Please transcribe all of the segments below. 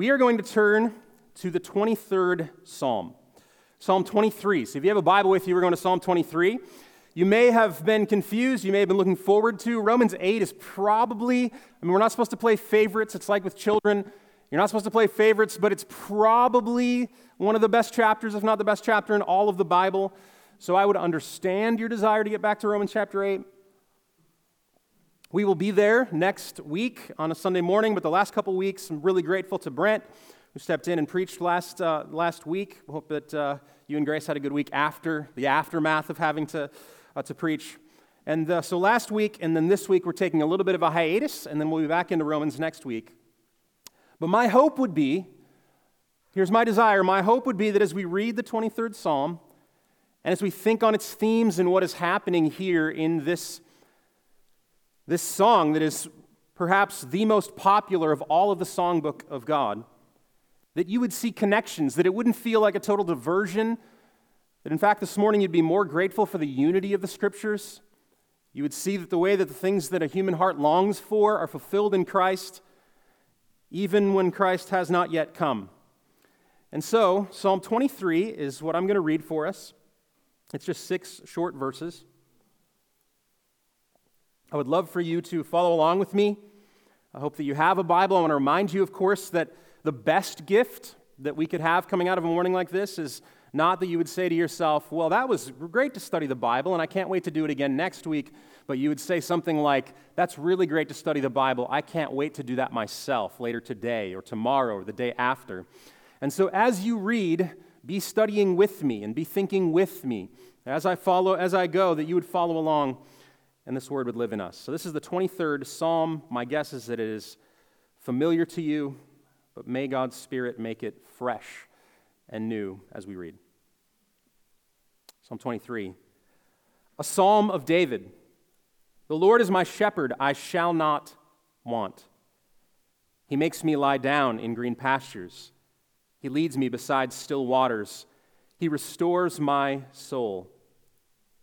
We are going to turn to the 23rd Psalm, Psalm 23. So if you have a Bible with you, we're going to Psalm 23. You may have been confused. You may have been looking forward to. Romans 8 is probably, I mean, we're not supposed to play favorites. It's like with children. You're not supposed to play favorites, but it's probably one of the best chapters, if not the best chapter in all of the Bible. So I would understand your desire to get back to Romans chapter 8. We will be there next week on a Sunday morning, but the last couple weeks, I'm really grateful to Brent, who stepped in and preached last, uh, last week. We hope that uh, you and Grace had a good week after the aftermath of having to, uh, to preach. And uh, so last week and then this week, we're taking a little bit of a hiatus, and then we'll be back into Romans next week. But my hope would be here's my desire my hope would be that as we read the 23rd Psalm, and as we think on its themes and what is happening here in this this song that is perhaps the most popular of all of the songbook of God, that you would see connections, that it wouldn't feel like a total diversion, that in fact this morning you'd be more grateful for the unity of the scriptures. You would see that the way that the things that a human heart longs for are fulfilled in Christ, even when Christ has not yet come. And so, Psalm 23 is what I'm going to read for us. It's just six short verses. I would love for you to follow along with me. I hope that you have a Bible. I want to remind you, of course, that the best gift that we could have coming out of a morning like this is not that you would say to yourself, Well, that was great to study the Bible, and I can't wait to do it again next week. But you would say something like, That's really great to study the Bible. I can't wait to do that myself later today, or tomorrow, or the day after. And so as you read, be studying with me and be thinking with me as I follow, as I go, that you would follow along and this word would live in us. So, this is the 23rd Psalm. My guess is that it is familiar to you, but may God's Spirit make it fresh and new as we read. Psalm 23, a psalm of David. The Lord is my shepherd, I shall not want. He makes me lie down in green pastures. He leads me beside still waters. He restores my soul.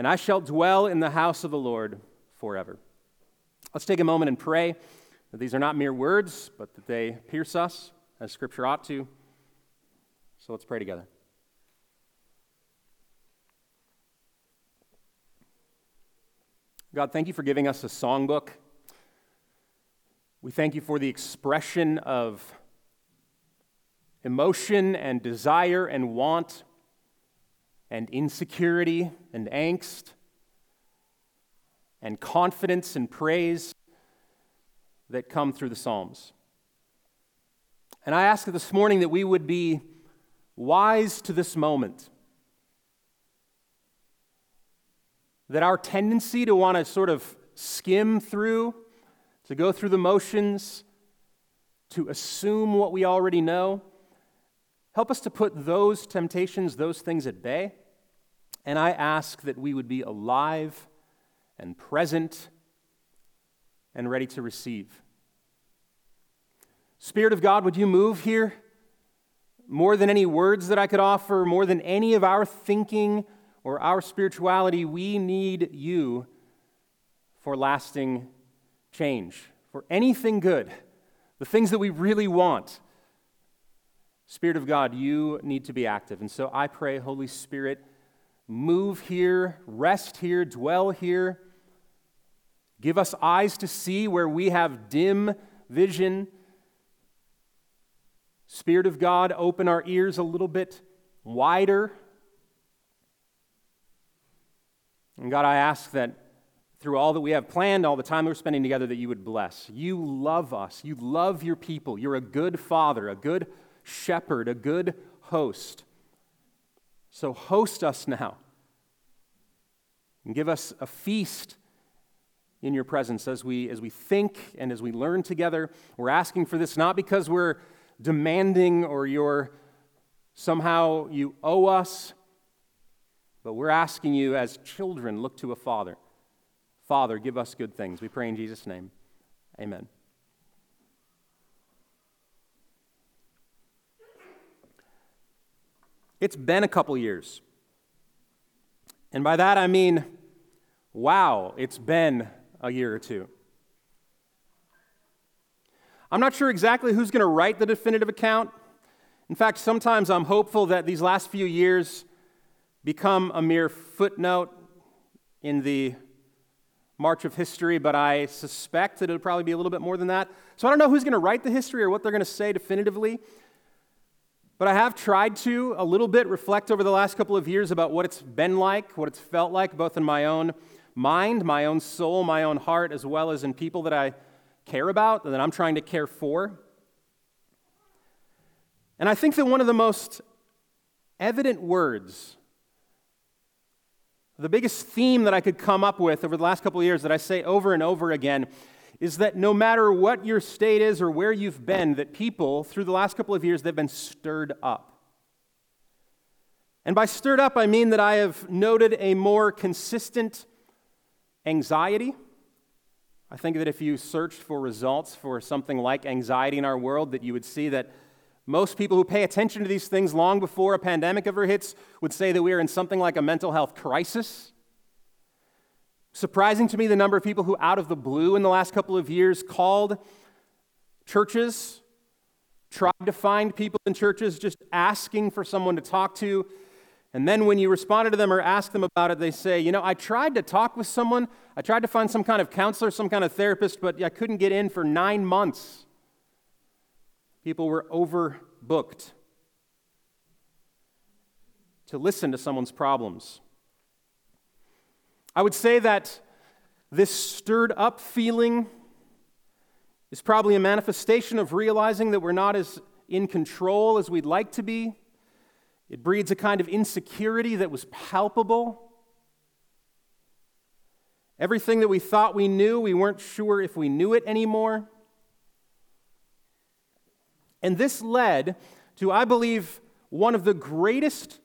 and I shall dwell in the house of the Lord forever. Let's take a moment and pray that these are not mere words, but that they pierce us as Scripture ought to. So let's pray together. God, thank you for giving us a songbook. We thank you for the expression of emotion and desire and want and insecurity and angst and confidence and praise that come through the Psalms. And I ask this morning that we would be wise to this moment. That our tendency to want to sort of skim through, to go through the motions, to assume what we already know, help us to put those temptations, those things at bay and I ask that we would be alive and present and ready to receive. Spirit of God, would you move here? More than any words that I could offer, more than any of our thinking or our spirituality, we need you for lasting change, for anything good, the things that we really want. Spirit of God, you need to be active. And so I pray, Holy Spirit, move here, rest here, dwell here. Give us eyes to see where we have dim vision. Spirit of God, open our ears a little bit wider. And God, I ask that through all that we have planned, all the time we're spending together, that you would bless. You love us. You love your people. You're a good father, a good shepherd, a good host. So host us now and give us a feast in your presence as we, as we think and as we learn together. We're asking for this not because we're demanding or you're Somehow you owe us, but we're asking you as children, look to a father. Father, give us good things. We pray in Jesus' name. Amen. It's been a couple years. And by that I mean, wow, it's been a year or two. I'm not sure exactly who's going to write the definitive account. In fact, sometimes I'm hopeful that these last few years become a mere footnote in the march of history, but I suspect that it'll probably be a little bit more than that. So I don't know who's going to write the history or what they're going to say definitively. But I have tried to a little bit reflect over the last couple of years about what it's been like, what it's felt like, both in my own mind, my own soul, my own heart, as well as in people that I care about and that I'm trying to care for. And I think that one of the most evident words, the biggest theme that I could come up with over the last couple of years that I say over and over again is that no matter what your state is or where you've been, that people, through the last couple of years, they've been stirred up. And by stirred up, I mean that I have noted a more consistent anxiety. I think that if you searched for results for something like anxiety in our world, that you would see that most people who pay attention to these things long before a pandemic ever hits would say that we are in something like a mental health crisis. Surprising to me, the number of people who, out of the blue in the last couple of years, called churches, tried to find people in churches just asking for someone to talk to. And then when you responded to them or asked them about it, they say, You know, I tried to talk with someone. I tried to find some kind of counselor, some kind of therapist, but I couldn't get in for nine months. People were overbooked to listen to someone's problems. I would say that this stirred up feeling is probably a manifestation of realizing that we're not as in control as we'd like to be. It breeds a kind of insecurity that was palpable. Everything that we thought we knew, we weren't sure if we knew it anymore. And this led to, I believe, one of the greatest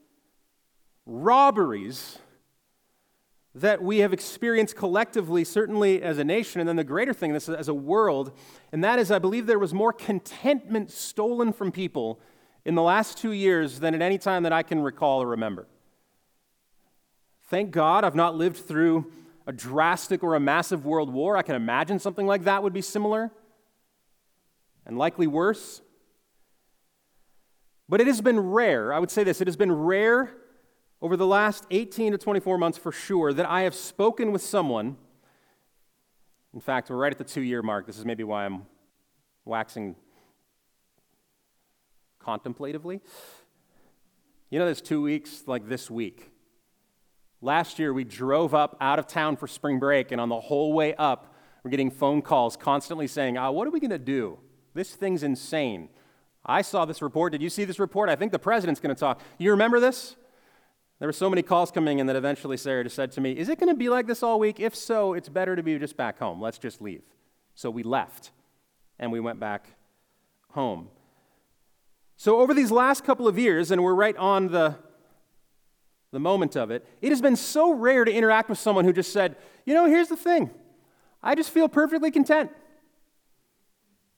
robberies that we have experienced collectively, certainly as a nation, and then the greater thing, this as a world, and that is, I believe there was more contentment stolen from people in the last two years than at any time that I can recall or remember. Thank God I've not lived through a drastic or a massive world war. I can imagine something like that would be similar and likely worse. But it has been rare, I would say this, it has been rare over the last 18 to 24 months for sure that I have spoken with someone. In fact, we're right at the two year mark. This is maybe why I'm waxing contemplatively. You know, there's two weeks like this week. Last year, we drove up out of town for spring break, and on the whole way up, we're getting phone calls constantly saying, oh, What are we going to do? This thing's insane. I saw this report. Did you see this report? I think the president's going to talk. You remember this? There were so many calls coming in that eventually Sarah just said to me, Is it going to be like this all week? If so, it's better to be just back home. Let's just leave. So we left and we went back home. So, over these last couple of years, and we're right on the, the moment of it, it has been so rare to interact with someone who just said, You know, here's the thing. I just feel perfectly content.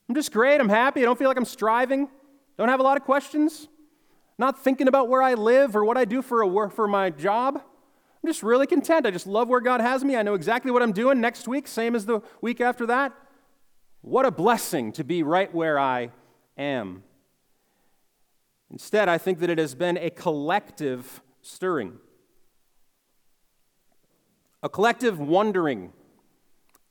I'm just great. I'm happy. I don't feel like I'm striving. Don't have a lot of questions not thinking about where I live or what I do for, a for my job. I'm just really content. I just love where God has me. I know exactly what I'm doing next week, same as the week after that. What a blessing to be right where I am. Instead, I think that it has been a collective stirring, a collective wondering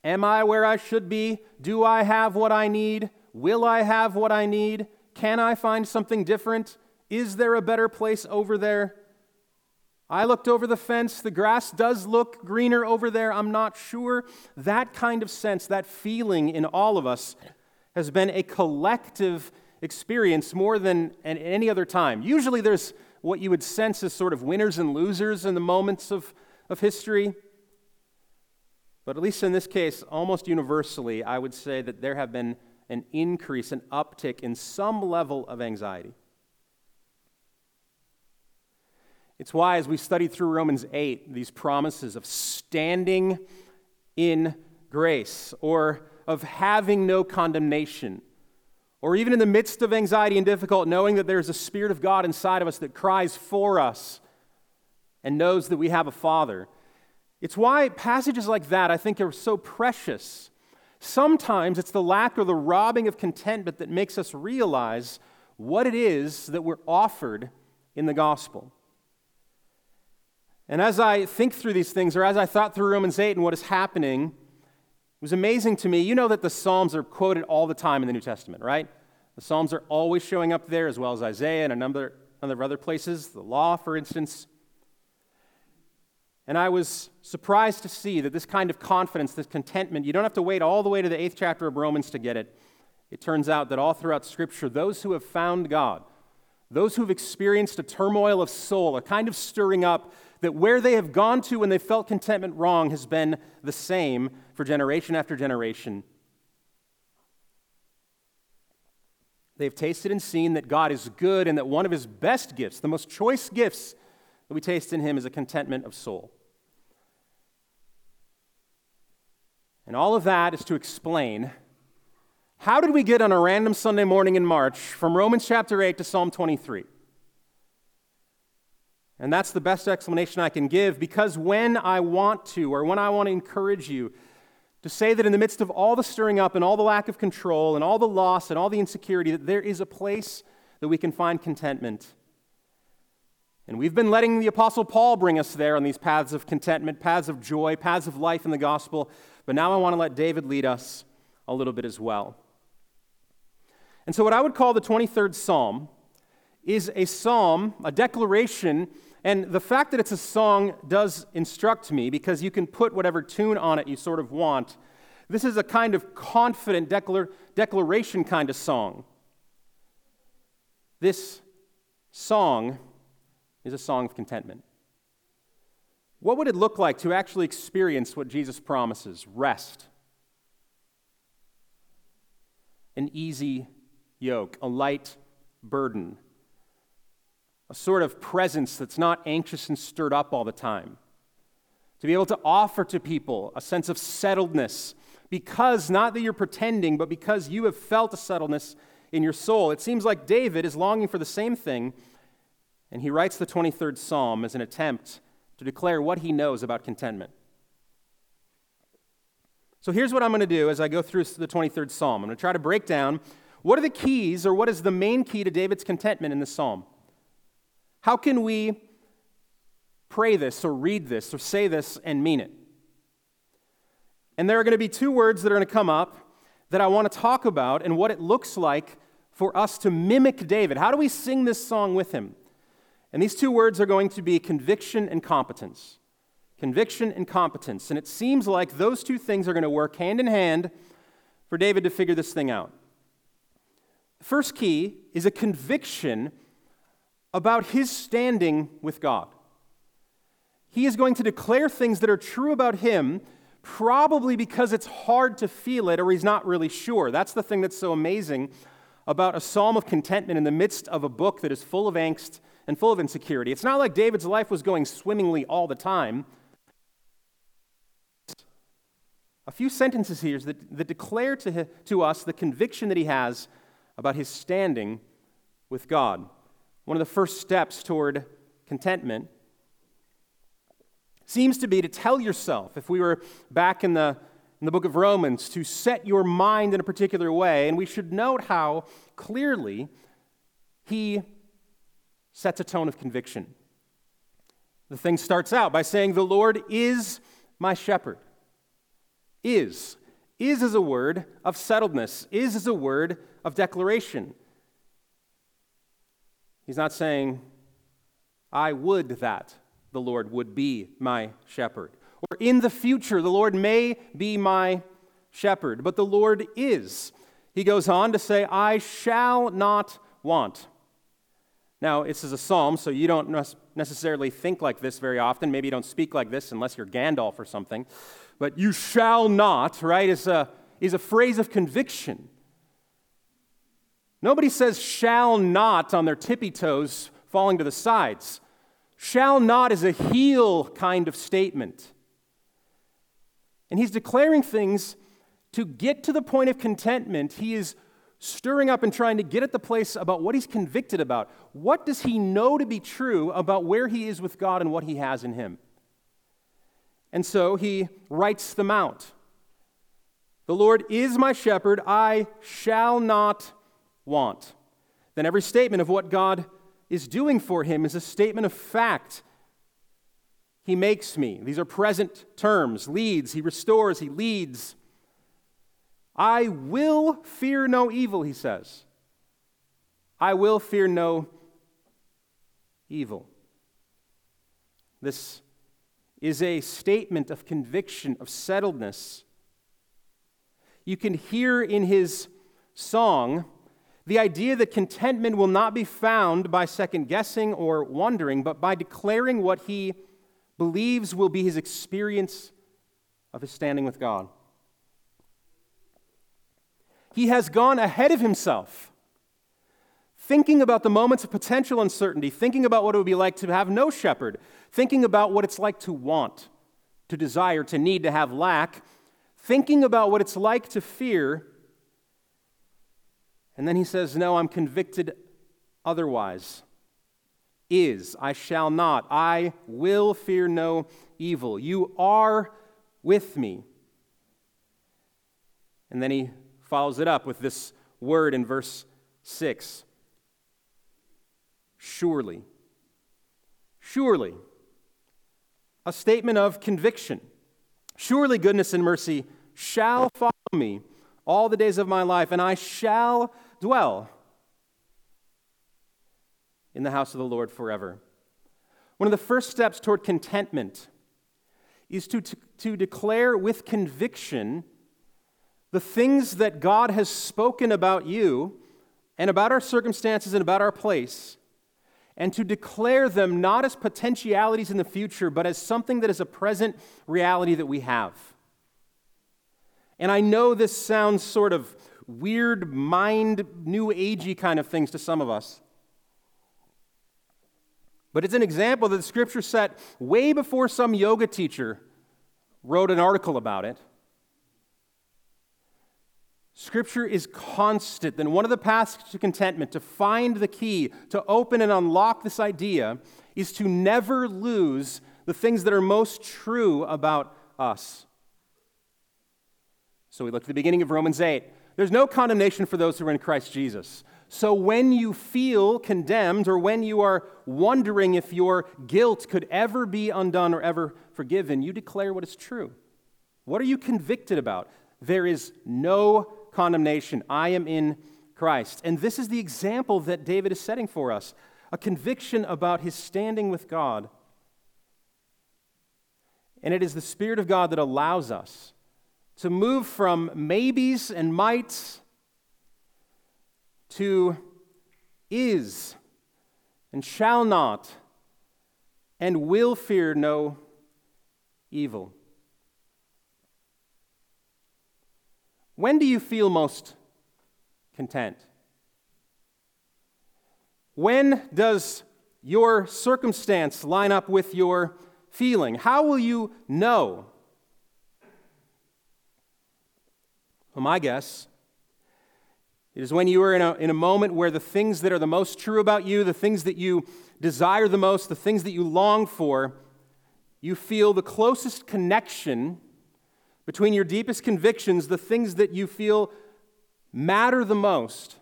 Am I where I should be? Do I have what I need? Will I have what I need? Can I find something different? Is there a better place over there? I looked over the fence. The grass does look greener over there. I'm not sure. That kind of sense, that feeling in all of us, has been a collective experience more than at any other time. Usually there's what you would sense as sort of winners and losers in the moments of, of history. But at least in this case, almost universally, I would say that there have been an increase, an uptick in some level of anxiety. It's why, as we studied through Romans 8, these promises of standing in grace or of having no condemnation, or even in the midst of anxiety and difficult, knowing that there's a Spirit of God inside of us that cries for us and knows that we have a Father. It's why passages like that I think are so precious. Sometimes it's the lack or the robbing of contentment that makes us realize what it is that we're offered in the gospel. And as I think through these things, or as I thought through Romans 8 and what is happening, it was amazing to me. You know that the Psalms are quoted all the time in the New Testament, right? The Psalms are always showing up there, as well as Isaiah and a number, of other places, the law, for instance. And I was surprised to see that this kind of confidence, this contentment, you don't have to wait all the way to the eighth chapter of Romans to get it. It turns out that all throughout Scripture, those who have found God, those who've experienced a turmoil of soul, a kind of stirring up, that where they have gone to when they felt contentment wrong has been the same for generation after generation. They've tasted and seen that God is good and that one of his best gifts, the most choice gifts that we taste in him, is a contentment of soul. And all of that is to explain how did we get on a random Sunday morning in March from Romans chapter 8 to Psalm 23? And that's the best explanation I can give because when I want to, or when I want to encourage you to say that in the midst of all the stirring up and all the lack of control and all the loss and all the insecurity, that there is a place that we can find contentment. And we've been letting the Apostle Paul bring us there on these paths of contentment, paths of joy, paths of life in the gospel. But now I want to let David lead us a little bit as well. And so, what I would call the 23rd Psalm is a psalm, a declaration, and the fact that it's a song does instruct me because you can put whatever tune on it you sort of want. This is a kind of confident declar- declaration kind of song. This song is a song of contentment. What would it look like to actually experience what Jesus promises rest, an easy yoke, a light burden, a sort of presence that's not anxious and stirred up all the time. To be able to offer to people a sense of settledness because not that you're pretending, but because you have felt a settledness in your soul. It seems like David is longing for the same thing, and he writes the 23rd Psalm as an attempt to declare what he knows about contentment. So here's what I'm going to do as I go through the 23rd Psalm. I'm going to try to break down what are the keys or what is the main key to David's contentment in this psalm. How can we pray this or read this or say this and mean it? And there are going to be two words that are going to come up that I want to talk about and what it looks like for us to mimic David. How do we sing this song with him? And these two words are going to be conviction and competence. Conviction and competence. And it seems like those two things are going to work hand in hand for David to figure this thing out. The first key is a conviction about his standing with God. He is going to declare things that are true about him, probably because it's hard to feel it or he's not really sure. That's the thing that's so amazing about a psalm of contentment in the midst of a book that is full of angst and full of insecurity. It's not like David's life was going swimmingly all the time. A few sentences here that, that declare to, to us the conviction that he has about his standing with God one of the first steps toward contentment seems to be to tell yourself, if we were back in the, in the book of Romans, to set your mind in a particular way. And we should note how clearly he sets a tone of conviction. The thing starts out by saying, The Lord is my shepherd. Is. Is is a word of settledness, is is a word of declaration. He's not saying, I would that the Lord would be my shepherd. Or in the future, the Lord may be my shepherd, but the Lord is. He goes on to say, I shall not want. Now, this is a psalm, so you don't necessarily think like this very often. Maybe you don't speak like this unless you're Gandalf or something. But you shall not, right, is a, is a phrase of conviction. Nobody says shall not on their tippy toes falling to the sides. Shall not is a heel kind of statement. And he's declaring things to get to the point of contentment. He is stirring up and trying to get at the place about what he's convicted about. What does he know to be true about where he is with God and what he has in him? And so he writes them out. The Lord is my shepherd, I shall not want. Then every statement of what God is doing for him is a statement of fact. He makes me. These are present terms. Leads, he restores, he leads. I will fear no evil, he says. I will fear no evil. This is a statement of conviction, of settledness. You can hear in his song the idea that contentment will not be found by second guessing or wondering, but by declaring what he believes will be his experience of his standing with God. He has gone ahead of himself, thinking about the moments of potential uncertainty, thinking about what it would be like to have no shepherd, thinking about what it's like to want, to desire, to need, to have lack, thinking about what it's like to fear and then he says, No, I'm convicted otherwise. Is, I shall not, I will fear no evil. You are with me. And then he follows it up with this word in verse 6 Surely. Surely. A statement of conviction. Surely goodness and mercy shall follow me all the days of my life, and I shall dwell in the house of the Lord forever. One of the first steps toward contentment is to, to, to, declare with conviction the things that God has spoken about you and about our circumstances and about our place, and to declare them not as potentialities in the future, but as something that is a present reality that we have. And I know this sounds sort of weird mind, new agey kind of things to some of us. But it's an example that the scripture set way before some yoga teacher wrote an article about it. Scripture is constant, and one of the paths to contentment, to find the key, to open and unlock this idea, is to never lose the things that are most true about us. So we look at the beginning of Romans 8. There's no condemnation for those who are in Christ Jesus. So when you feel condemned or when you are wondering if your guilt could ever be undone or ever forgiven, you declare what is true. What are you convicted about? There is no condemnation. I am in Christ. And this is the example that David is setting for us a conviction about his standing with God. And it is the Spirit of God that allows us to move from maybes and mights to is and shall not and will fear no evil. When do you feel most content? When does your circumstance line up with your feeling? How will you know Well, my guess is when you are in a, in a moment where the things that are the most true about you, the things that you desire the most, the things that you long for, you feel the closest connection between your deepest convictions, the things that you feel matter the most,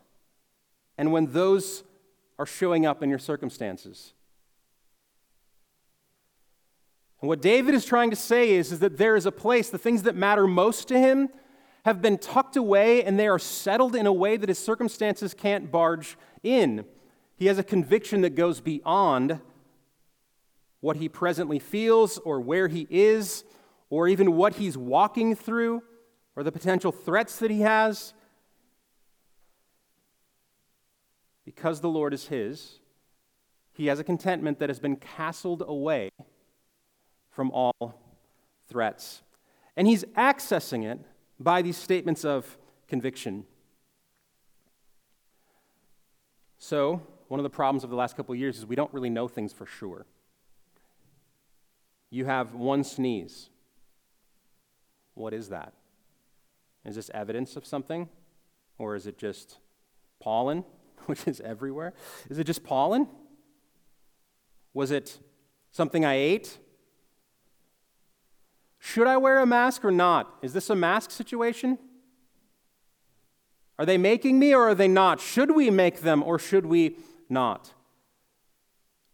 and when those are showing up in your circumstances. And what David is trying to say is, is that there is a place, the things that matter most to him, have been tucked away and they are settled in a way that his circumstances can't barge in. He has a conviction that goes beyond what he presently feels or where he is or even what he's walking through or the potential threats that he has. Because the Lord is his, he has a contentment that has been castled away from all threats. And he's accessing it by these statements of conviction. So, one of the problems of the last couple of years is we don't really know things for sure. you have one sneeze. What is that? Is this evidence of something? Or is it just pollen, which is everywhere? Is it just pollen? Was it something I ate? Should I wear a mask or not? Is this a mask situation? Are they making me or are they not? Should we make them or should we not?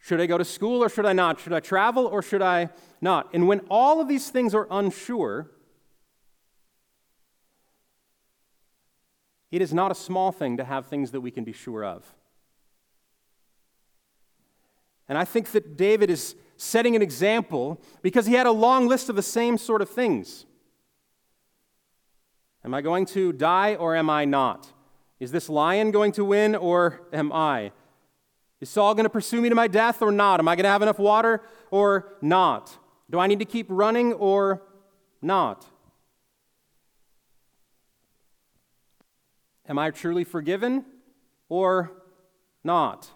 Should I go to school or should I not? Should I travel or should I not? And when all of these things are unsure, it is not a small thing to have things that we can be sure of. And I think that David is setting an example because he had a long list of the same sort of things. Am I going to die or am I not? Is this lion going to win or am I? Is Saul going to pursue me to my death or not? Am I going to have enough water or not? Do I need to keep running or not? Am I truly forgiven or not?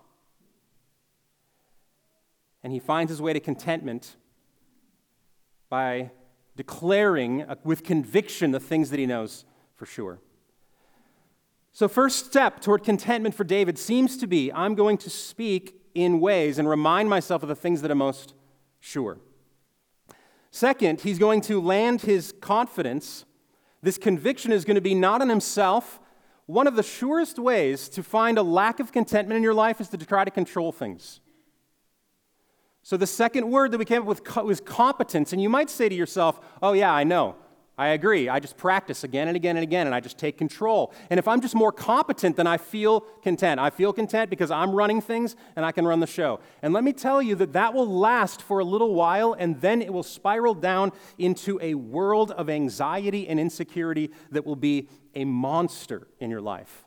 And he finds his way to contentment by declaring uh, with conviction the things that he knows for sure. So, first step toward contentment for David seems to be I'm going to speak in ways and remind myself of the things that are most sure. Second, he's going to land his confidence. This conviction is going to be not in himself. One of the surest ways to find a lack of contentment in your life is to try to control things. So, the second word that we came up with was competence. And you might say to yourself, oh, yeah, I know. I agree. I just practice again and again and again, and I just take control. And if I'm just more competent, then I feel content. I feel content because I'm running things and I can run the show. And let me tell you that that will last for a little while, and then it will spiral down into a world of anxiety and insecurity that will be a monster in your life.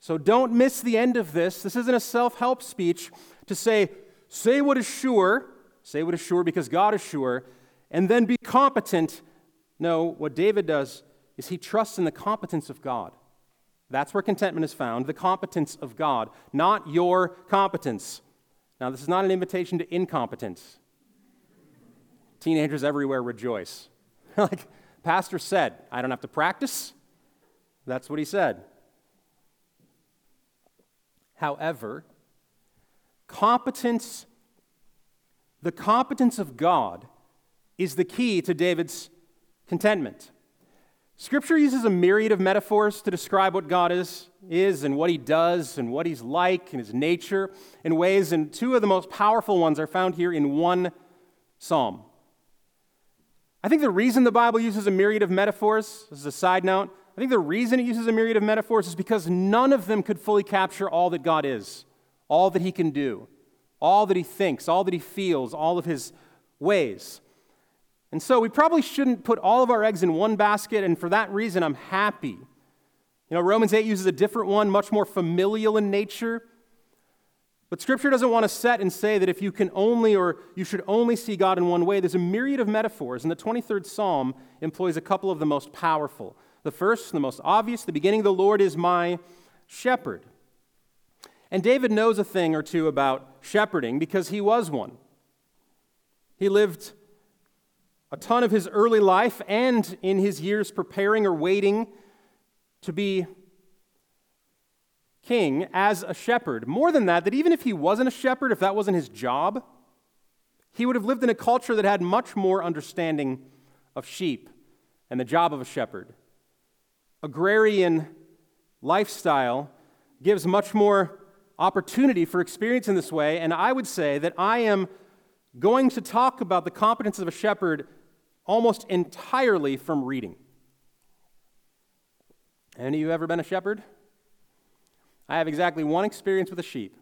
So don't miss the end of this. This isn't a self help speech to say, say what is sure, say what is sure because God is sure and then be competent. No, what David does is he trusts in the competence of God. That's where contentment is found, the competence of God, not your competence. Now, this is not an invitation to incompetence. Teenagers everywhere rejoice. like pastor said, I don't have to practice. That's what he said. However, competence, the competence of God is the key to David's contentment. Scripture uses a myriad of metaphors to describe what God is, is and what he does and what he's like and his nature in ways, and two of the most powerful ones are found here in one psalm. I think the reason the Bible uses a myriad of metaphors, this is a side note, I think the reason it uses a myriad of metaphors is because none of them could fully capture all that God is, all that he can do, all that he thinks, all that he feels, all of his ways. And so we probably shouldn't put all of our eggs in one basket, and for that reason, I'm happy. You know, Romans 8 uses a different one, much more familial in nature. But Scripture doesn't want to set and say that if you can only or you should only see God in one way. There's a myriad of metaphors, and the 23rd Psalm employs a couple of the most powerful. The first, the most obvious, the beginning, the Lord is my shepherd. And David knows a thing or two about shepherding because he was one. He lived a ton of his early life and in his years preparing or waiting to be king as a shepherd. More than that, that even if he wasn't a shepherd, if that wasn't his job, he would have lived in a culture that had much more understanding of sheep and the job of a shepherd. Agrarian lifestyle gives much more opportunity for experience in this way, and I would say that I am going to talk about the competence of a shepherd almost entirely from reading. Any of you ever been a shepherd? I have exactly one experience with a sheep.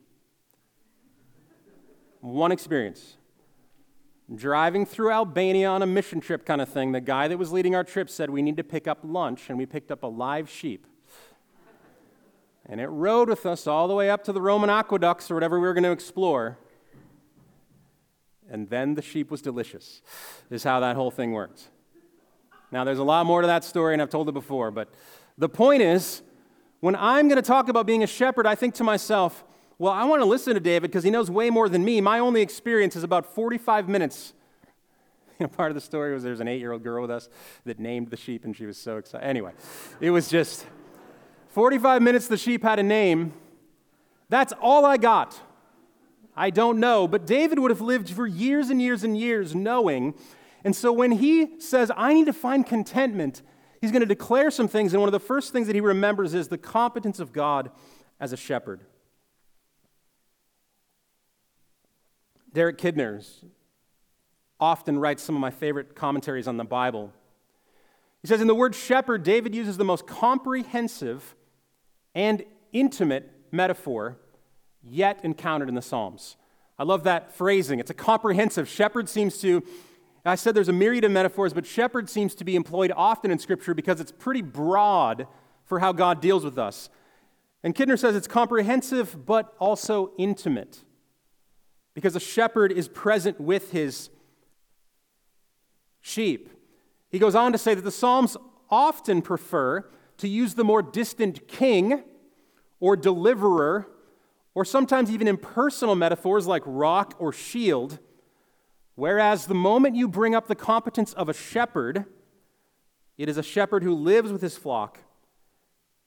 One experience. Driving through Albania on a mission trip kind of thing, the guy that was leading our trip said we need to pick up lunch, and we picked up a live sheep. And it rode with us all the way up to the Roman aqueducts or whatever we were going to explore and then the sheep was delicious, is how that whole thing works. Now, there's a lot more to that story, and I've told it before, but the point is, when I'm going to talk about being a shepherd, I think to myself, Well, I want to listen to David because he knows way more than me. My only experience is about 45 minutes. You know, part of the story was there's an eight year old girl with us that named the sheep, and she was so excited. Anyway, it was just 45 minutes the sheep had a name. That's all I got. I don't know, but David would have lived for years and years and years knowing. And so when he says, I need to find contentment, he's going to declare some things. And one of the first things that he remembers is the competence of God as a shepherd. Derek Kidner's often writes some of my favorite commentaries on the Bible. He says, In the word shepherd, David uses the most comprehensive and intimate metaphor yet encountered in the Psalms. I love that phrasing. It's a comprehensive. Shepherd seems to, I said there's a myriad of metaphors, but shepherd seems to be employed often in Scripture because it's pretty broad for how God deals with us. And Kidner says it's comprehensive but also intimate because a shepherd is present with his sheep. He goes on to say that the Psalms often prefer to use the more distant king or deliverer or sometimes even impersonal metaphors like rock or shield, whereas the moment you bring up the competence of a shepherd, it is a shepherd who lives with his flock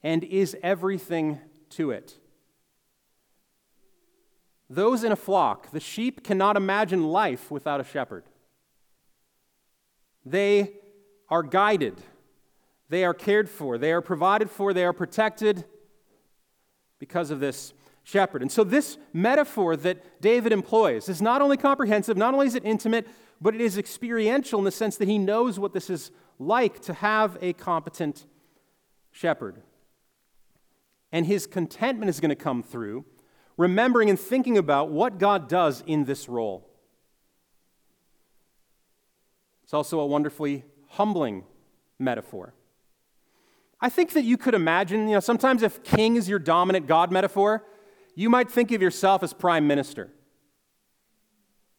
and is everything to it. Those in a flock, the sheep cannot imagine life without a shepherd. They are guided, they are cared for, they are provided for, they are protected because of this shepherd. And so, this metaphor that David employs is not only comprehensive, not only is it intimate, but it is experiential in the sense that he knows what this is like to have a competent shepherd. And his contentment is going to come through remembering and thinking about what God does in this role. It's also a wonderfully humbling metaphor. I think that you could imagine, you know, sometimes if king is your dominant God metaphor, you might think of yourself as prime minister.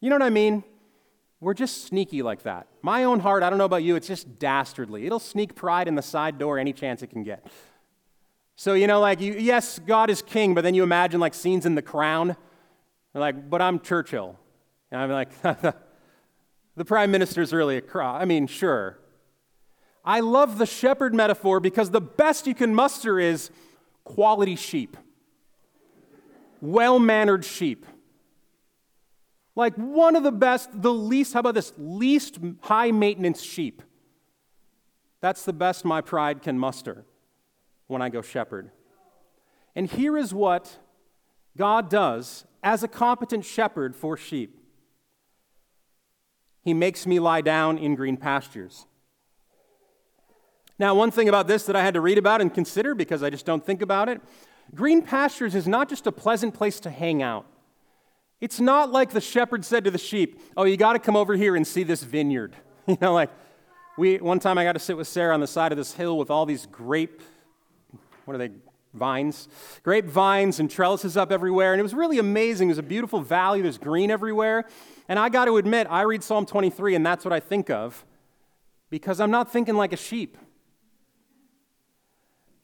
You know what I mean? We're just sneaky like that. My own heart, I don't know about you, it's just dastardly. It'll sneak pride in the side door any chance it can get. So, you know, like, you, yes, God is king, but then you imagine like scenes in The Crown. You're like, but I'm Churchill. And I'm like, the prime minister's really a cross. I mean, sure. I love the shepherd metaphor because the best you can muster is quality sheep well mannered sheep. Like one of the best, the least, how about this? Least high maintenance sheep. That's the best my pride can muster when I go shepherd. And here is what God does as a competent shepherd for sheep He makes me lie down in green pastures. Now, one thing about this that I had to read about and consider because I just don't think about it Green pastures is not just a pleasant place to hang out. It's not like the shepherd said to the sheep, Oh, you got to come over here and see this vineyard. You know, like we, one time I got to sit with Sarah on the side of this hill with all these grape, what are they, vines? Grape vines and trellises up everywhere. And it was really amazing. It was a beautiful valley, there's green everywhere. And I got to admit, I read Psalm 23 and that's what I think of because I'm not thinking like a sheep.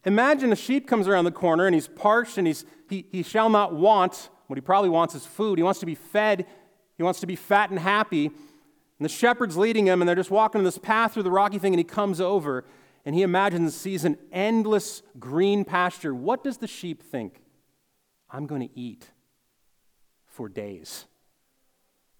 Imagine a sheep comes around the corner and he's parched and he's, he, he shall not want. What he probably wants is food. He wants to be fed. He wants to be fat and happy. And the shepherd's leading him, and they're just walking on this path through the rocky thing, and he comes over and he imagines sees an endless green pasture. What does the sheep think? I'm going to eat for days.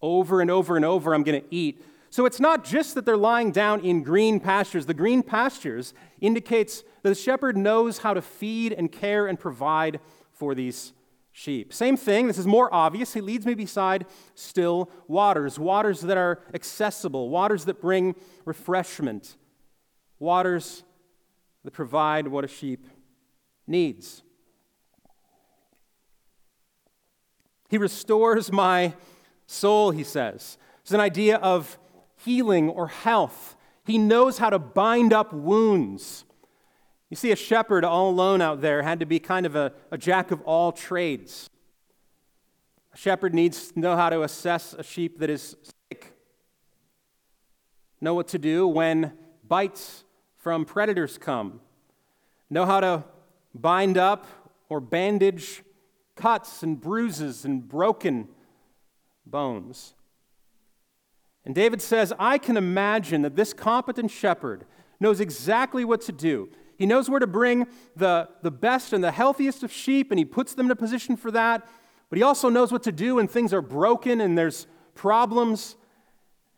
Over and over and over, I'm going to eat so it's not just that they're lying down in green pastures. The green pastures indicates that the shepherd knows how to feed and care and provide for these sheep. Same thing, this is more obvious. He leads me beside still waters, waters that are accessible, waters that bring refreshment, waters that provide what a sheep needs. He restores my soul, he says. It's an idea of healing or health. He knows how to bind up wounds. You see, a shepherd all alone out there had to be kind of a, a jack of all trades. A shepherd needs to know how to assess a sheep that is sick, know what to do when bites from predators come, know how to bind up or bandage cuts and bruises and broken bones. And David says, I can imagine that this competent shepherd knows exactly what to do. He knows where to bring the, the best and the healthiest of sheep, and he puts them in a position for that. But he also knows what to do when things are broken and there's problems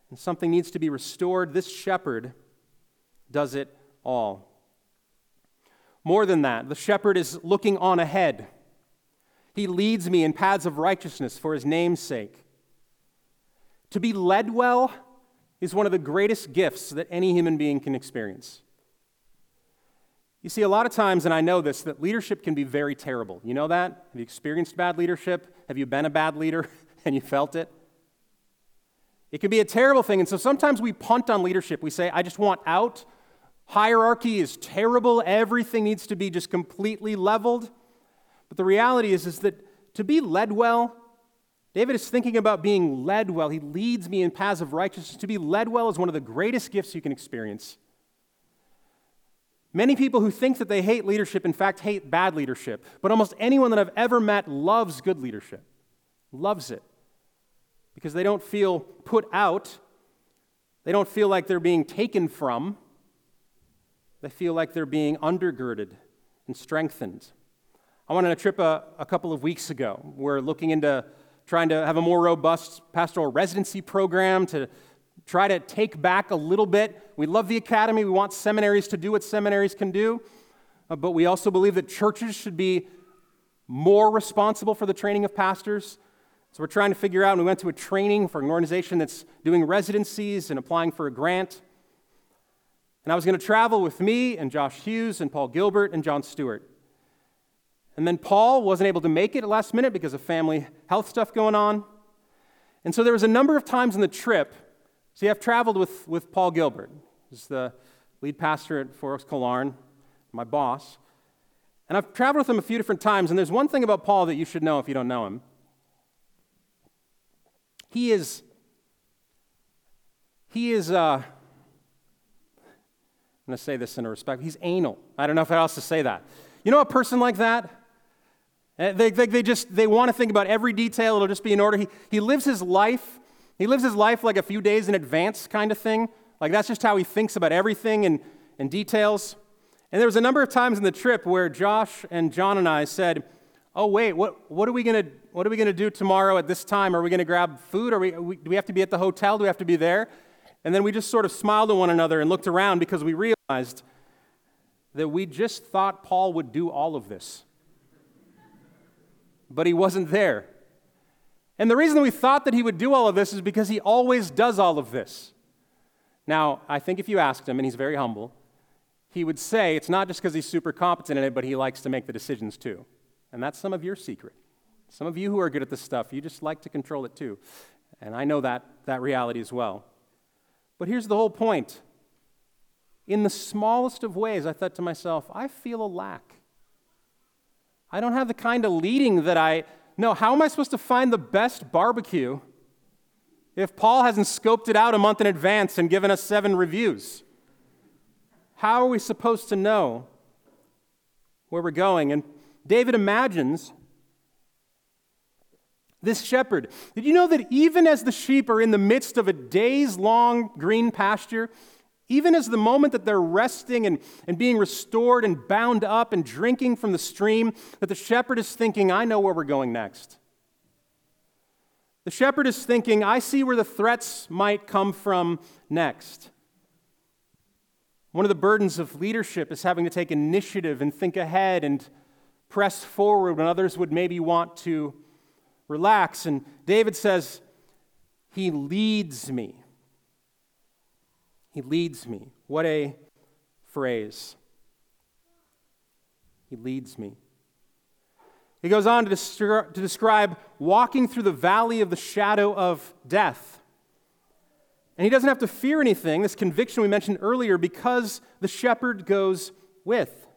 and something needs to be restored. This shepherd does it all. More than that, the shepherd is looking on ahead. He leads me in paths of righteousness for his name's sake. To be led well is one of the greatest gifts that any human being can experience. You see, a lot of times, and I know this, that leadership can be very terrible. You know that? Have you experienced bad leadership? Have you been a bad leader and you felt it? It can be a terrible thing. And so sometimes we punt on leadership. We say, I just want out. Hierarchy is terrible. Everything needs to be just completely leveled. But the reality is, is that to be led well, David is thinking about being led well. He leads me in paths of righteousness. To be led well is one of the greatest gifts you can experience. Many people who think that they hate leadership, in fact, hate bad leadership. But almost anyone that I've ever met loves good leadership, loves it because they don't feel put out. They don't feel like they're being taken from. They feel like they're being undergirded and strengthened. I went on a trip a, a couple of weeks ago. We're looking into trying to have a more robust pastoral residency program to try to take back a little bit. We love the academy. We want seminaries to do what seminaries can do. Uh, but we also believe that churches should be more responsible for the training of pastors. So we're trying to figure out, and we went to a training for an organization that's doing residencies and applying for a grant. And I was going to travel with me and Josh Hughes and Paul Gilbert and John Stewart. And then Paul wasn't able to make it at last minute because of family health stuff going on. And so there was a number of times in the trip. See, I've traveled with, with Paul Gilbert, who's the lead pastor at Four Oaks Killearn, my boss. And I've traveled with him a few different times, and there's one thing about Paul that you should know if you don't know him. He is, he is, uh, I'm going to say this in a respect, he's anal. I don't know if I else to say that. You know a person like that? They, they, they just, they want to think about every detail. It'll just be in order. He, he lives his life, he lives his life like a few days in advance kind of thing. Like that's just how he thinks about everything and, and details. And there was a number of times in the trip where Josh and John and I said, oh, wait, what, what are we to what are we to do tomorrow at this time? Are we to grab food? Are we, we, do we have to be at the hotel? Do we have to be there? And then we just sort of smiled at one another and looked around because we realized that we just thought Paul would do all of this. But he wasn't there. And the reason we thought that he would do all of this is because he always does all of this. Now, I think if you asked him, and he's very humble, he would say it's not just because he's super competent in it, but he likes to make the decisions too. And that's some of your secret. Some of you who are good at this stuff, you just like to control it too. And I know that, that reality as well. But here's the whole point. In the smallest of ways, I thought to myself, I feel a lack. I don't have the kind of leading that I know. How am I supposed to find the best barbecue if Paul hasn't scoped it out a month in advance and given us seven reviews? How are we supposed to know where we're going? And David imagines this shepherd. Did you know that even as the sheep are in the midst of a days long green pasture, even as the moment that they're resting and, and being restored and bound up and drinking from the stream, that the shepherd is thinking, I know where we're going next. The shepherd is thinking, I see where the threats might come from next. One of the burdens of leadership is having to take initiative and think ahead and press forward when others would maybe want to relax. And David says, He leads me. He leads me. What a phrase. He leads me. He goes on to, to describe walking through the valley of the shadow of death. And he doesn't have to fear anything, this conviction we mentioned earlier, because the shepherd goes with.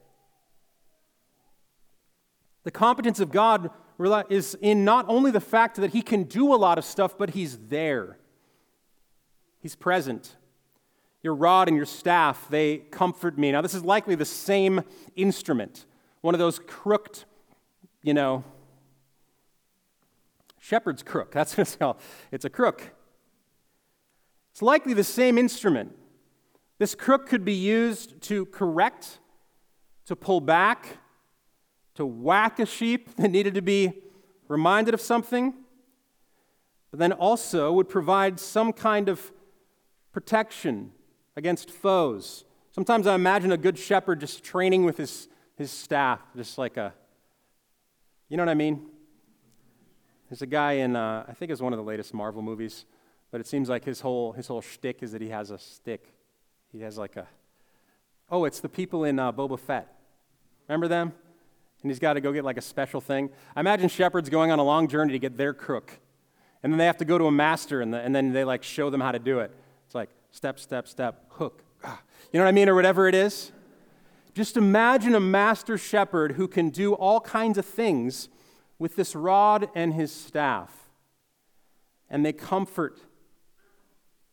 The competence of God is in not only the fact that He can do a lot of stuff, but He's there. He's present. Your rod and your staff, they comfort me. Now, this is likely the same instrument, one of those crooked, you know, shepherd's crook. That's what it's called. It's a crook. It's likely the same instrument. This crook could be used to correct, to pull back, to whack a sheep that needed to be reminded of something, but then also would provide some kind of protection against foes. Sometimes I imagine a good shepherd just training with his, his staff, just like a, you know what I mean? There's a guy in, uh, I think it's one of the latest Marvel movies, but it seems like his whole, his whole shtick is that he has a stick. He has like a, oh, it's the people in uh, Boba Fett. Remember them? And he's got to go get like a special thing. I imagine shepherds going on a long journey to get their crook. And then they have to go to a master and, the, and then they like show them how to do it. Step, step, step, hook. You know what I mean? Or whatever it is. Just imagine a master shepherd who can do all kinds of things with this rod and his staff. And they comfort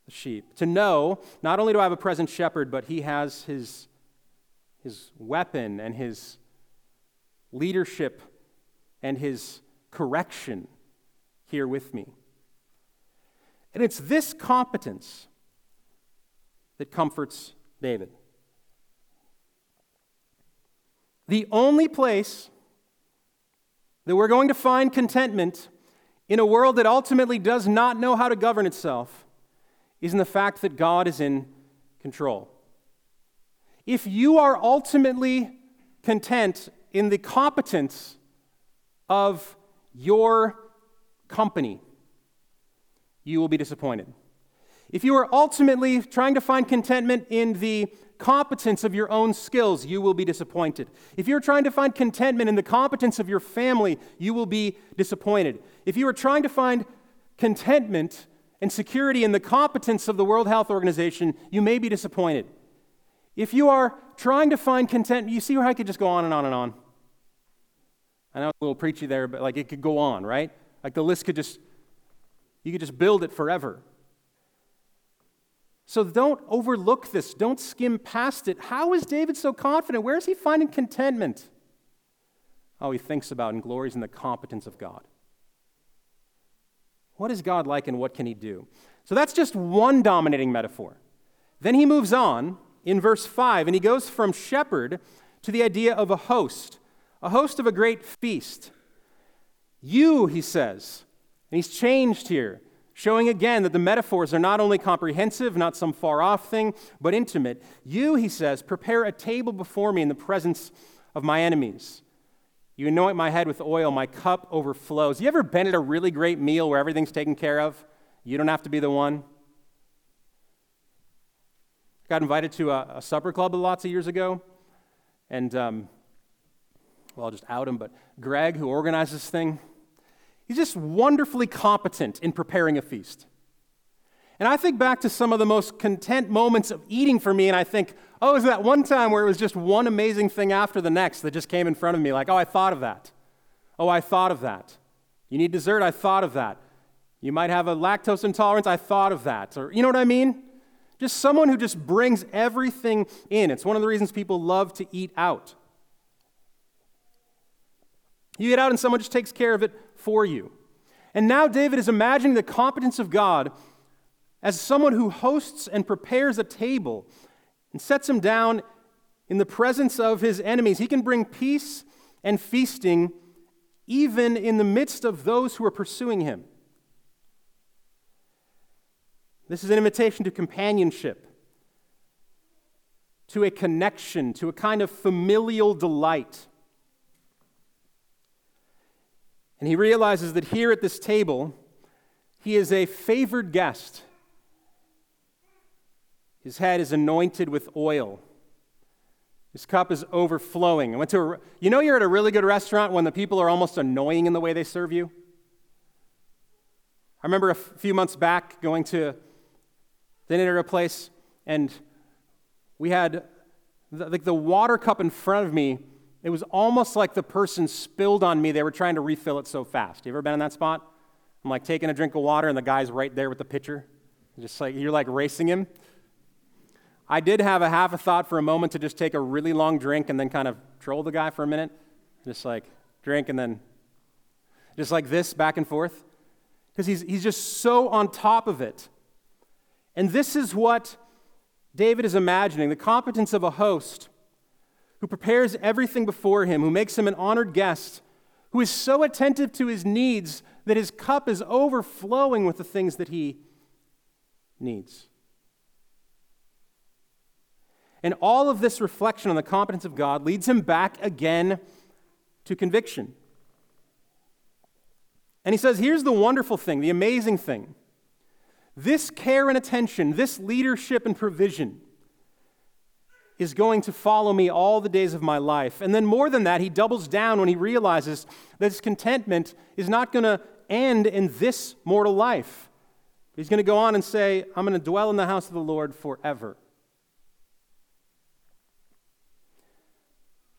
the sheep. To know, not only do I have a present shepherd, but he has his, his weapon and his leadership and his correction here with me. And it's this competence that comforts David. The only place that we're going to find contentment in a world that ultimately does not know how to govern itself is in the fact that God is in control. If you are ultimately content in the competence of your company, you will be disappointed. If you are ultimately trying to find contentment in the competence of your own skills, you will be disappointed. If you're trying to find contentment in the competence of your family, you will be disappointed. If you are trying to find contentment and security in the competence of the World Health Organization, you may be disappointed. If you are trying to find content, you see how I could just go on and on and on. I know it's a little preachy there, but like it could go on, right? Like the list could just, you could just build it forever. So don't overlook this. Don't skim past it. How is David so confident? Where is he finding contentment? Oh, he thinks about and glories in the competence of God. What is God like and what can he do? So that's just one dominating metaphor. Then he moves on in verse 5 and he goes from shepherd to the idea of a host, a host of a great feast. You, he says, and he's changed here, showing again that the metaphors are not only comprehensive, not some far off thing, but intimate. You, he says, prepare a table before me in the presence of my enemies. You anoint my head with oil, my cup overflows. You ever been at a really great meal where everything's taken care of? You don't have to be the one. Got invited to a, a supper club lots of years ago, and um, well, I'll just out him, but Greg, who organized this thing, he's just wonderfully competent in preparing a feast. And I think back to some of the most content moments of eating for me, and I think, oh, is that one time where it was just one amazing thing after the next that just came in front of me? Like, oh, I thought of that. Oh, I thought of that. You need dessert? I thought of that. You might have a lactose intolerance? I thought of that. Or, you know what I mean? Just someone who just brings everything in. It's one of the reasons people love to eat out. You get out and someone just takes care of it for you. And now David is imagining the competence of God as someone who hosts and prepares a table and sets him down in the presence of his enemies. He can bring peace and feasting even in the midst of those who are pursuing him. This is an invitation to companionship, to a connection, to a kind of familial delight. And he realizes that here at this table, he is a favored guest. His head is anointed with oil. His cup is overflowing. I went to a, you know, you're at a really good restaurant when the people are almost annoying in the way they serve you? I remember a few months back going to dinner at a place, and we had the, like the water cup in front of me. It was almost like the person spilled on me. They were trying to refill it so fast. You ever been in that spot? I'm like taking a drink of water, and the guy's right there with the pitcher. Just like you're like racing him. I did have a half a thought for a moment to just take a really long drink and then kind of troll the guy for a minute. Just like drink and then just like this back and forth. because he's, he's just so on top of it. And this is what David is imagining the competence of a host who prepares everything before him, who makes him an honored guest, who is so attentive to his needs that his cup is overflowing with the things that he needs. And all of this reflection on the competence of God leads him back again to conviction. And he says, here's the wonderful thing, the amazing thing. This care and attention, this leadership and provision is going to follow me all the days of my life. And then, more than that, he doubles down when he realizes that his contentment is not going to end in this mortal life. He's going to go on and say, I'm going to dwell in the house of the Lord forever.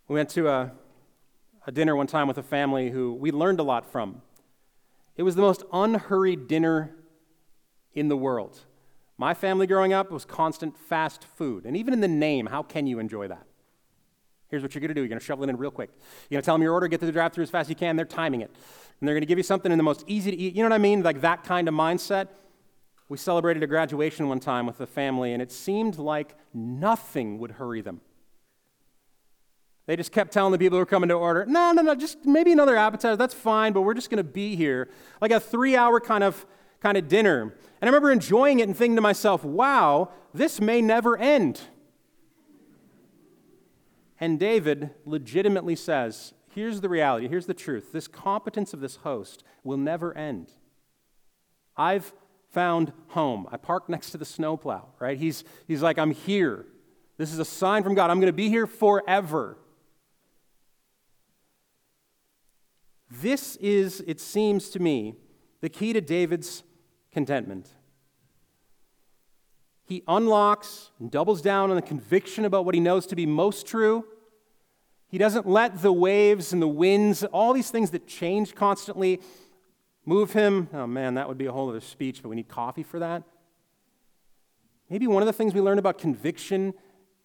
We went to a, a dinner one time with a family who we learned a lot from. It was the most unhurried dinner in the world. My family growing up was constant fast food. And even in the name, how can you enjoy that? Here's what you're going to do you're going to shovel it in real quick. You're going to tell them your order, get to the drive through as fast as you can. They're timing it. And they're going to give you something in the most easy to eat. You know what I mean? Like that kind of mindset. We celebrated a graduation one time with a family, and it seemed like nothing would hurry them. They just kept telling the people who were coming to order, no, no, no, just maybe another appetizer. That's fine, but we're just going to be here. Like a three hour kind of, kind of dinner. And I remember enjoying it and thinking to myself, wow, this may never end. And David legitimately says, here's the reality, here's the truth. This competence of this host will never end. I've found home. I parked next to the snowplow, right? He's, he's like, I'm here. This is a sign from God. I'm going to be here forever. This is, it seems to me, the key to David's contentment. He unlocks and doubles down on the conviction about what he knows to be most true. He doesn't let the waves and the winds, all these things that change constantly, move him. Oh man, that would be a whole other speech, but we need coffee for that. Maybe one of the things we learned about conviction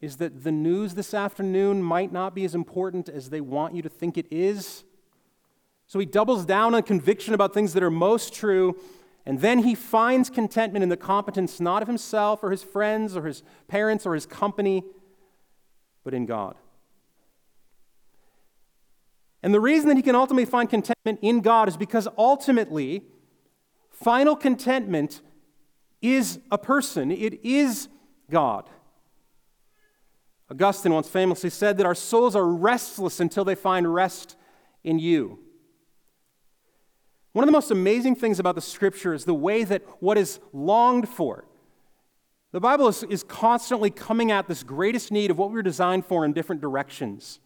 is that the news this afternoon might not be as important as they want you to think it is. So he doubles down on conviction about things that are most true, and then he finds contentment in the competence not of himself or his friends or his parents or his company, but in God. And the reason that he can ultimately find contentment in God is because ultimately, final contentment is a person, it is God. Augustine once famously said that our souls are restless until they find rest in you. One of the most amazing things about the scripture is the way that what is longed for. The Bible is, is constantly coming at this greatest need of what we were designed for in different directions.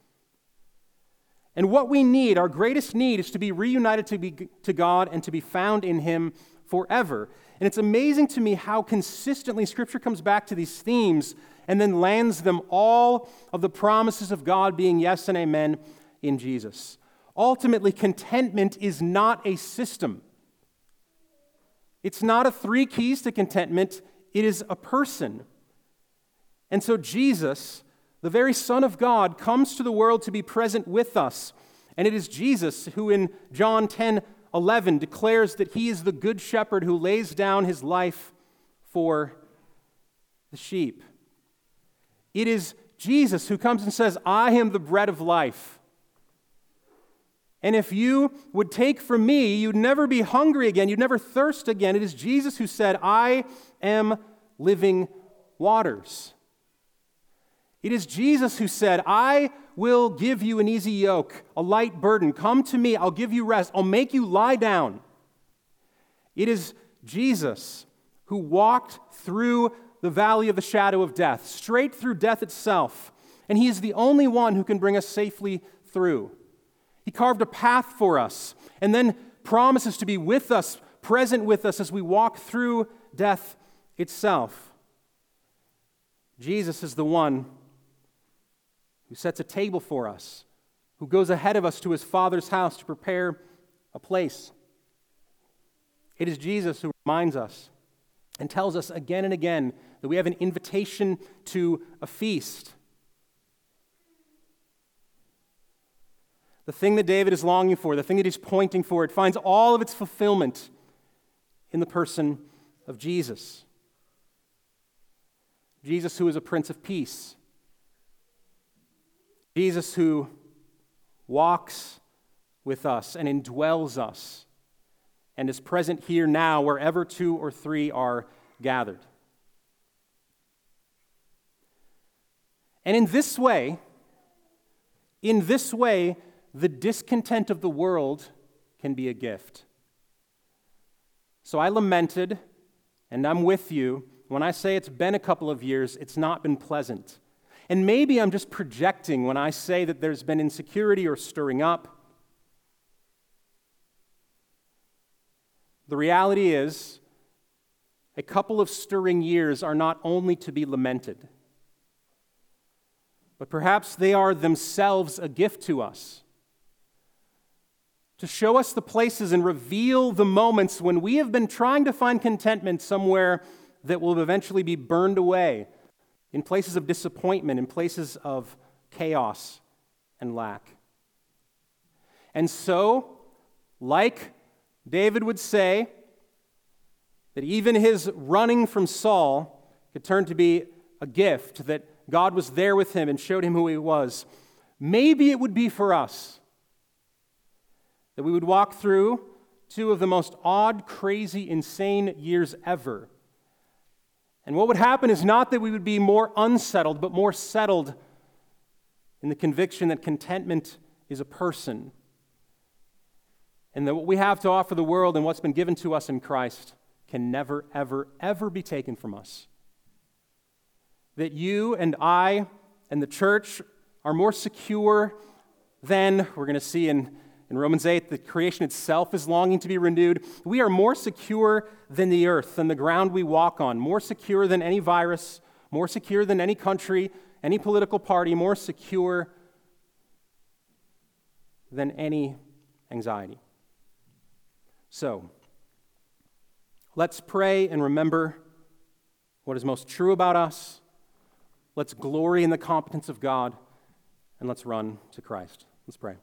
And what we need, our greatest need, is to be reunited to, be, to God and to be found in Him forever. And it's amazing to me how consistently Scripture comes back to these themes and then lands them all of the promises of God being yes and amen in Jesus. Ultimately, contentment is not a system. It's not a three keys to contentment, it is a person. And so, Jesus, the very Son of God, comes to the world to be present with us. And it is Jesus who, in John 10 11, declares that he is the good shepherd who lays down his life for the sheep. It is Jesus who comes and says, I am the bread of life. And if you would take from me, you'd never be hungry again, you'd never thirst again. It is Jesus who said, I am living waters. It is Jesus who said, I will give you an easy yoke, a light burden. Come to me, I'll give you rest, I'll make you lie down. It is Jesus who walked through the valley of the shadow of death, straight through death itself. And he is the only one who can bring us safely through. He carved a path for us and then promises to be with us, present with us as we walk through death itself. Jesus is the one who sets a table for us, who goes ahead of us to his Father's house to prepare a place. It is Jesus who reminds us and tells us again and again that we have an invitation to a feast. The thing that David is longing for, the thing that he's pointing for, it finds all of its fulfillment in the person of Jesus. Jesus, who is a Prince of Peace. Jesus, who walks with us and indwells us and is present here now wherever two or three are gathered. And in this way, in this way, the discontent of the world can be a gift. So I lamented, and I'm with you. When I say it's been a couple of years, it's not been pleasant. And maybe I'm just projecting when I say that there's been insecurity or stirring up. The reality is, a couple of stirring years are not only to be lamented, but perhaps they are themselves a gift to us. To show us the places and reveal the moments when we have been trying to find contentment somewhere that will eventually be burned away, in places of disappointment, in places of chaos and lack. And so, like David would say, that even his running from Saul could turn to be a gift, that God was there with him and showed him who he was. Maybe it would be for us that we would walk through two of the most odd, crazy, insane years ever. And what would happen is not that we would be more unsettled, but more settled in the conviction that contentment is a person. And that what we have to offer the world and what's been given to us in Christ can never, ever, ever be taken from us that you and I and the church are more secure than, we're going to see in, in Romans 8, the creation itself is longing to be renewed. We are more secure than the earth, than the ground we walk on, more secure than any virus, more secure than any country, any political party, more secure than any anxiety. So, let's pray and remember what is most true about us Let's glory in the competence of God and let's run to Christ. Let's pray.